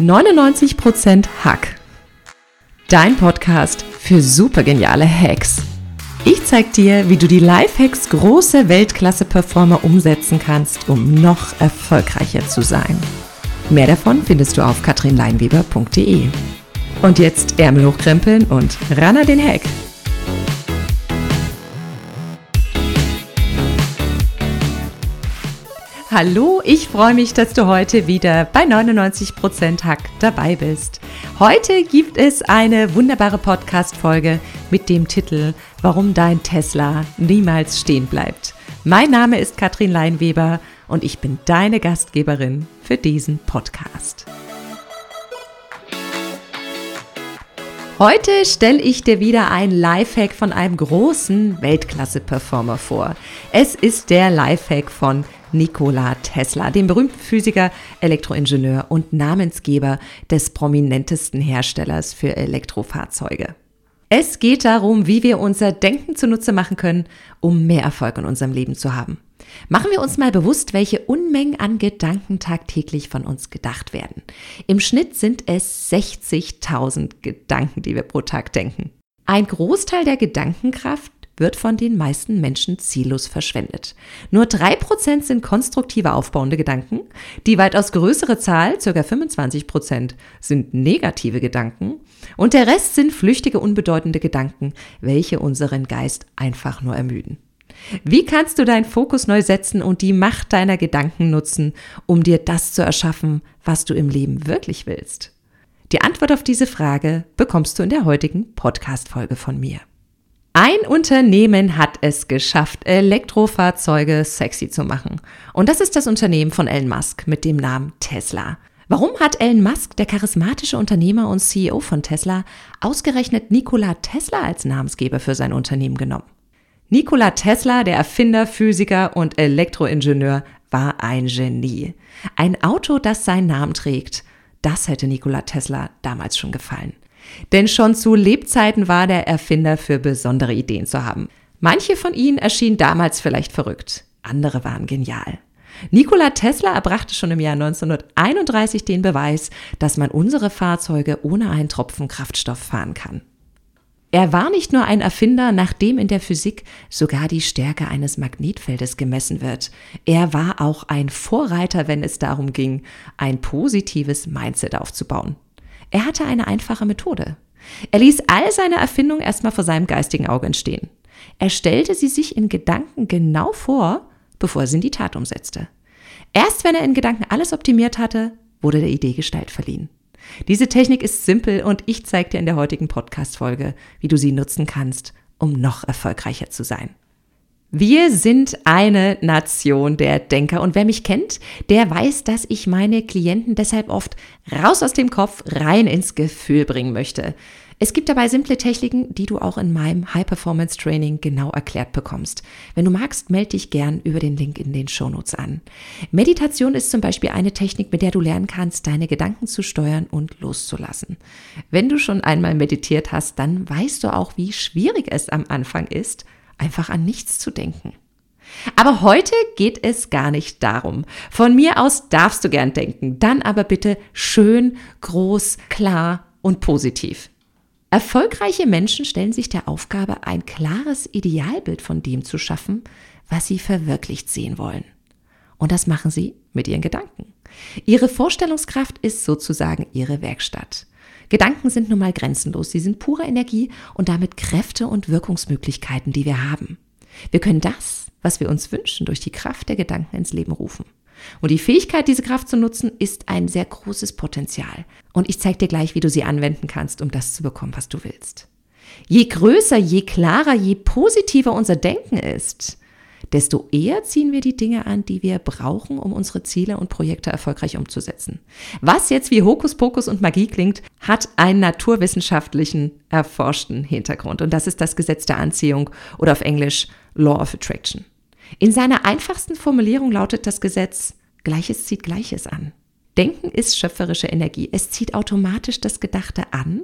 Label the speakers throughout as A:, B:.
A: 99% Hack. Dein Podcast für supergeniale Hacks. Ich zeig dir, wie du die Lifehacks großer Weltklasse-Performer umsetzen kannst, um noch erfolgreicher zu sein. Mehr davon findest du auf katrinleinweber.de. Und jetzt Ärmel hochkrempeln und ran an den Hack. Hallo, ich freue mich, dass du heute wieder bei 99% Hack dabei bist. Heute gibt es eine wunderbare Podcast-Folge mit dem Titel Warum dein Tesla niemals stehen bleibt. Mein Name ist Katrin Leinweber und ich bin deine Gastgeberin für diesen Podcast. Heute stelle ich dir wieder ein Lifehack von einem großen Weltklasse-Performer vor. Es ist der Lifehack von Nikola Tesla, dem berühmten Physiker, Elektroingenieur und Namensgeber des prominentesten Herstellers für Elektrofahrzeuge. Es geht darum, wie wir unser Denken zunutze machen können, um mehr Erfolg in unserem Leben zu haben. Machen wir uns mal bewusst, welche Unmengen an Gedanken tagtäglich von uns gedacht werden. Im Schnitt sind es 60.000 Gedanken, die wir pro Tag denken. Ein Großteil der Gedankenkraft wird von den meisten Menschen ziellos verschwendet. Nur drei Prozent sind konstruktive aufbauende Gedanken, die weitaus größere Zahl, ca. 25%, Prozent, sind negative Gedanken und der Rest sind flüchtige, unbedeutende Gedanken, welche unseren Geist einfach nur ermüden. Wie kannst du deinen Fokus neu setzen und die Macht deiner Gedanken nutzen, um dir das zu erschaffen, was du im Leben wirklich willst? Die Antwort auf diese Frage bekommst du in der heutigen Podcast-Folge von mir. Ein Unternehmen hat es geschafft, Elektrofahrzeuge sexy zu machen. Und das ist das Unternehmen von Elon Musk mit dem Namen Tesla. Warum hat Elon Musk, der charismatische Unternehmer und CEO von Tesla, ausgerechnet Nikola Tesla als Namensgeber für sein Unternehmen genommen? Nikola Tesla, der Erfinder, Physiker und Elektroingenieur, war ein Genie. Ein Auto, das seinen Namen trägt, das hätte Nikola Tesla damals schon gefallen. Denn schon zu Lebzeiten war der Erfinder für besondere Ideen zu haben. Manche von ihnen erschienen damals vielleicht verrückt, andere waren genial. Nikola Tesla erbrachte schon im Jahr 1931 den Beweis, dass man unsere Fahrzeuge ohne einen Tropfen Kraftstoff fahren kann. Er war nicht nur ein Erfinder, nach dem in der Physik sogar die Stärke eines Magnetfeldes gemessen wird. Er war auch ein Vorreiter, wenn es darum ging, ein positives Mindset aufzubauen. Er hatte eine einfache Methode. Er ließ all seine Erfindungen erstmal vor seinem geistigen Auge entstehen. Er stellte sie sich in Gedanken genau vor, bevor er sie in die Tat umsetzte. Erst wenn er in Gedanken alles optimiert hatte, wurde der Idee Gestalt verliehen. Diese Technik ist simpel und ich zeige dir in der heutigen Podcast-Folge, wie du sie nutzen kannst, um noch erfolgreicher zu sein. Wir sind eine Nation der Denker und wer mich kennt, der weiß, dass ich meine Klienten deshalb oft raus aus dem Kopf rein ins Gefühl bringen möchte. Es gibt dabei simple Techniken, die du auch in meinem High Performance Training genau erklärt bekommst. Wenn du magst, melde dich gern über den Link in den Shownotes an. Meditation ist zum Beispiel eine Technik, mit der du lernen kannst, deine Gedanken zu steuern und loszulassen. Wenn du schon einmal meditiert hast, dann weißt du auch, wie schwierig es am Anfang ist, einfach an nichts zu denken. Aber heute geht es gar nicht darum. Von mir aus darfst du gern denken, dann aber bitte schön, groß, klar und positiv. Erfolgreiche Menschen stellen sich der Aufgabe, ein klares Idealbild von dem zu schaffen, was sie verwirklicht sehen wollen. Und das machen sie mit ihren Gedanken. Ihre Vorstellungskraft ist sozusagen ihre Werkstatt. Gedanken sind nun mal grenzenlos. Sie sind pure Energie und damit Kräfte und Wirkungsmöglichkeiten, die wir haben. Wir können das, was wir uns wünschen, durch die Kraft der Gedanken ins Leben rufen. Und die Fähigkeit, diese Kraft zu nutzen, ist ein sehr großes Potenzial. Und ich zeige dir gleich, wie du sie anwenden kannst, um das zu bekommen, was du willst. Je größer, je klarer, je positiver unser Denken ist, desto eher ziehen wir die Dinge an, die wir brauchen, um unsere Ziele und Projekte erfolgreich umzusetzen. Was jetzt wie Hokuspokus und Magie klingt, hat einen naturwissenschaftlichen, erforschten Hintergrund. Und das ist das Gesetz der Anziehung oder auf Englisch Law of Attraction. In seiner einfachsten Formulierung lautet das Gesetz, Gleiches zieht Gleiches an. Denken ist schöpferische Energie. Es zieht automatisch das Gedachte an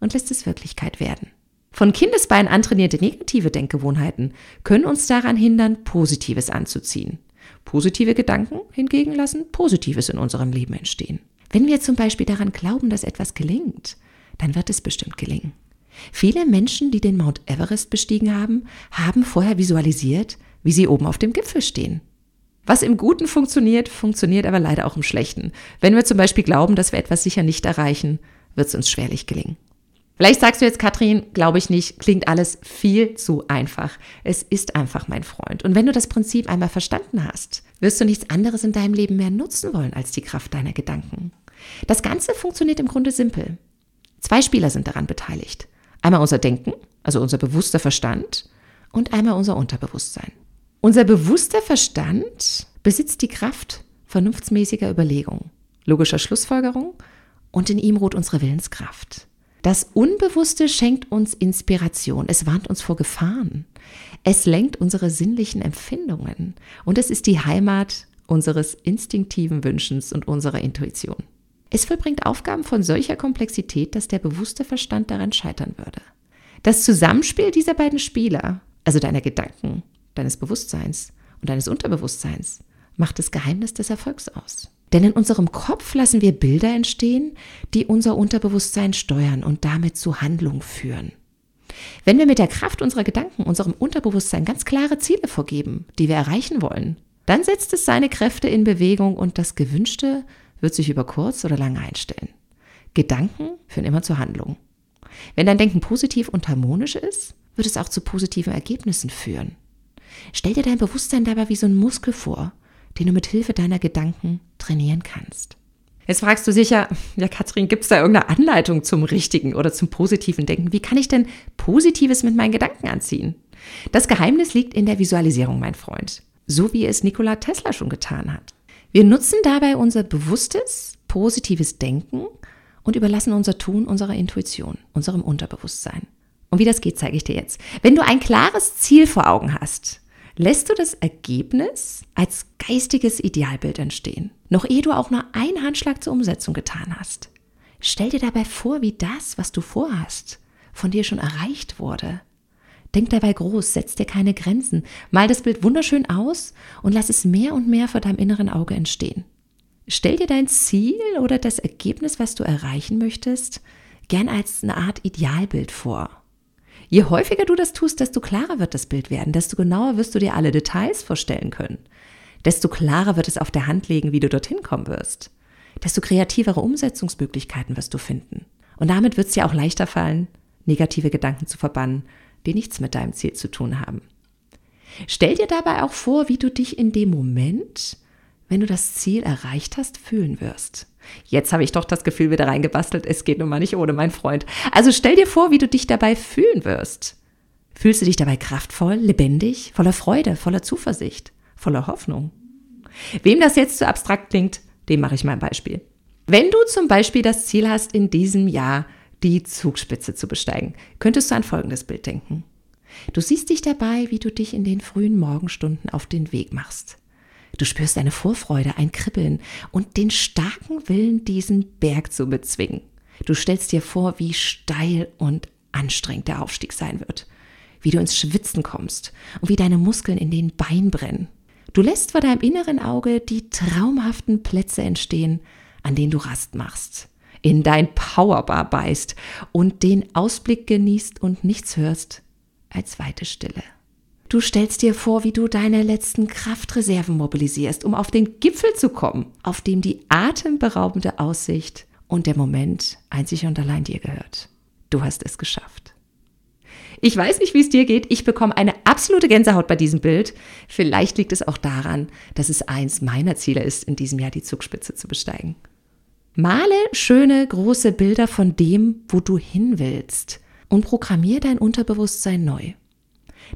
A: und lässt es Wirklichkeit werden. Von Kindesbeinen antrainierte negative Denkgewohnheiten können uns daran hindern, Positives anzuziehen. Positive Gedanken hingegen lassen Positives in unserem Leben entstehen. Wenn wir zum Beispiel daran glauben, dass etwas gelingt, dann wird es bestimmt gelingen. Viele Menschen, die den Mount Everest bestiegen haben, haben vorher visualisiert, wie sie oben auf dem Gipfel stehen. Was im Guten funktioniert, funktioniert aber leider auch im Schlechten. Wenn wir zum Beispiel glauben, dass wir etwas sicher nicht erreichen, wird es uns schwerlich gelingen. Vielleicht sagst du jetzt, Katrin, glaube ich nicht, klingt alles viel zu einfach. Es ist einfach mein Freund. Und wenn du das Prinzip einmal verstanden hast, wirst du nichts anderes in deinem Leben mehr nutzen wollen als die Kraft deiner Gedanken. Das Ganze funktioniert im Grunde simpel. Zwei Spieler sind daran beteiligt. Einmal unser Denken, also unser bewusster Verstand, und einmal unser Unterbewusstsein. Unser bewusster Verstand besitzt die Kraft vernunftsmäßiger Überlegung, logischer Schlussfolgerung und in ihm ruht unsere Willenskraft. Das Unbewusste schenkt uns Inspiration, es warnt uns vor Gefahren, es lenkt unsere sinnlichen Empfindungen und es ist die Heimat unseres instinktiven Wünschens und unserer Intuition. Es vollbringt Aufgaben von solcher Komplexität, dass der bewusste Verstand daran scheitern würde. Das Zusammenspiel dieser beiden Spieler, also deiner Gedanken, deines Bewusstseins und deines Unterbewusstseins, macht das Geheimnis des Erfolgs aus. Denn in unserem Kopf lassen wir Bilder entstehen, die unser Unterbewusstsein steuern und damit zu Handlung führen. Wenn wir mit der Kraft unserer Gedanken unserem Unterbewusstsein ganz klare Ziele vorgeben, die wir erreichen wollen, dann setzt es seine Kräfte in Bewegung und das Gewünschte wird sich über kurz oder lang einstellen. Gedanken führen immer zur Handlung. Wenn dein Denken positiv und harmonisch ist, wird es auch zu positiven Ergebnissen führen. Stell dir dein Bewusstsein dabei wie so ein Muskel vor, den du mit Hilfe deiner Gedanken trainieren kannst. Jetzt fragst du sicher, ja Katrin, gibt es da irgendeine Anleitung zum richtigen oder zum positiven Denken? Wie kann ich denn Positives mit meinen Gedanken anziehen? Das Geheimnis liegt in der Visualisierung, mein Freund, so wie es Nikola Tesla schon getan hat. Wir nutzen dabei unser bewusstes, positives Denken und überlassen unser Tun unserer Intuition, unserem Unterbewusstsein. Und wie das geht, zeige ich dir jetzt. Wenn du ein klares Ziel vor Augen hast, lässt du das Ergebnis als geistiges Idealbild entstehen, noch ehe du auch nur einen Handschlag zur Umsetzung getan hast. Stell dir dabei vor, wie das, was du vorhast, von dir schon erreicht wurde. Denk dabei groß, setz dir keine Grenzen, mal das Bild wunderschön aus und lass es mehr und mehr vor deinem inneren Auge entstehen. Stell dir dein Ziel oder das Ergebnis, was du erreichen möchtest, gern als eine Art Idealbild vor. Je häufiger du das tust, desto klarer wird das Bild werden, desto genauer wirst du dir alle Details vorstellen können, desto klarer wird es auf der Hand legen, wie du dorthin kommen wirst, desto kreativere Umsetzungsmöglichkeiten wirst du finden. Und damit wird es dir auch leichter fallen, negative Gedanken zu verbannen, die nichts mit deinem Ziel zu tun haben. Stell dir dabei auch vor, wie du dich in dem Moment, wenn du das Ziel erreicht hast, fühlen wirst. Jetzt habe ich doch das Gefühl wieder reingebastelt, es geht nun mal nicht ohne, mein Freund. Also stell dir vor, wie du dich dabei fühlen wirst. Fühlst du dich dabei kraftvoll, lebendig, voller Freude, voller Zuversicht, voller Hoffnung? Wem das jetzt zu abstrakt klingt, dem mache ich mal ein Beispiel. Wenn du zum Beispiel das Ziel hast, in diesem Jahr die Zugspitze zu besteigen, könntest du an folgendes Bild denken. Du siehst dich dabei, wie du dich in den frühen Morgenstunden auf den Weg machst. Du spürst eine Vorfreude, ein Kribbeln und den starken Willen, diesen Berg zu bezwingen. Du stellst dir vor, wie steil und anstrengend der Aufstieg sein wird, wie du ins Schwitzen kommst und wie deine Muskeln in den Beinen brennen. Du lässt vor deinem inneren Auge die traumhaften Plätze entstehen, an denen du Rast machst, in dein Powerbar beißt und den Ausblick genießt und nichts hörst als weite Stille. Du stellst dir vor, wie du deine letzten Kraftreserven mobilisierst, um auf den Gipfel zu kommen, auf dem die atemberaubende Aussicht und der Moment einzig und allein dir gehört. Du hast es geschafft. Ich weiß nicht, wie es dir geht. Ich bekomme eine absolute Gänsehaut bei diesem Bild. Vielleicht liegt es auch daran, dass es eins meiner Ziele ist, in diesem Jahr die Zugspitze zu besteigen. Male schöne große Bilder von dem, wo du hin willst und programmier dein Unterbewusstsein neu.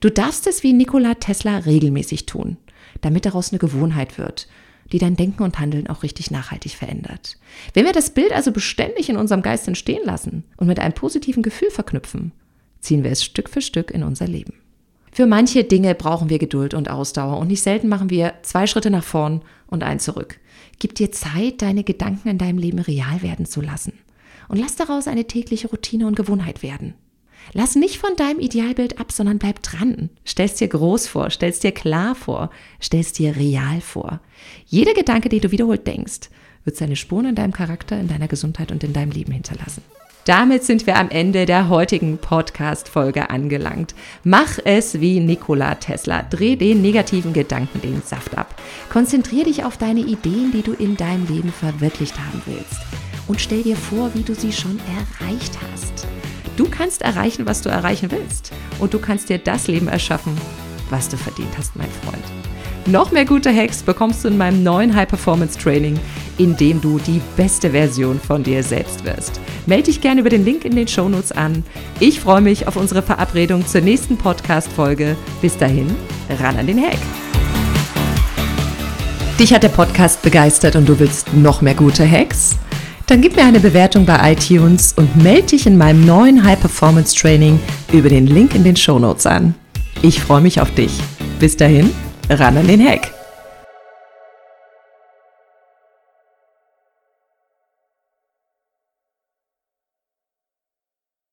A: Du darfst es wie Nikola Tesla regelmäßig tun, damit daraus eine Gewohnheit wird, die dein Denken und Handeln auch richtig nachhaltig verändert. Wenn wir das Bild also beständig in unserem Geist entstehen lassen und mit einem positiven Gefühl verknüpfen, ziehen wir es Stück für Stück in unser Leben. Für manche Dinge brauchen wir Geduld und Ausdauer und nicht selten machen wir zwei Schritte nach vorn und einen zurück. Gib dir Zeit, deine Gedanken in deinem Leben real werden zu lassen und lass daraus eine tägliche Routine und Gewohnheit werden. Lass nicht von deinem Idealbild ab, sondern bleib dran. Stell's dir groß vor, stell's dir klar vor, stell's dir real vor. Jeder Gedanke, den du wiederholt denkst, wird seine Spuren in deinem Charakter, in deiner Gesundheit und in deinem Leben hinterlassen. Damit sind wir am Ende der heutigen Podcast-Folge angelangt. Mach es wie Nikola Tesla. Dreh den negativen Gedanken den Saft ab. Konzentrier dich auf deine Ideen, die du in deinem Leben verwirklicht haben willst. Und stell dir vor, wie du sie schon erreicht hast. Du kannst erreichen, was du erreichen willst. Und du kannst dir das Leben erschaffen, was du verdient hast, mein Freund. Noch mehr gute Hacks bekommst du in meinem neuen High Performance Training, in dem du die beste Version von dir selbst wirst. Melde dich gerne über den Link in den Shownotes an. Ich freue mich auf unsere Verabredung zur nächsten Podcast-Folge. Bis dahin, ran an den Hack. Dich hat der Podcast begeistert und du willst noch mehr gute Hacks? Dann gib mir eine Bewertung bei iTunes und melde dich in meinem neuen High Performance Training über den Link in den Shownotes an. Ich freue mich auf dich. Bis dahin, ran an den Hack.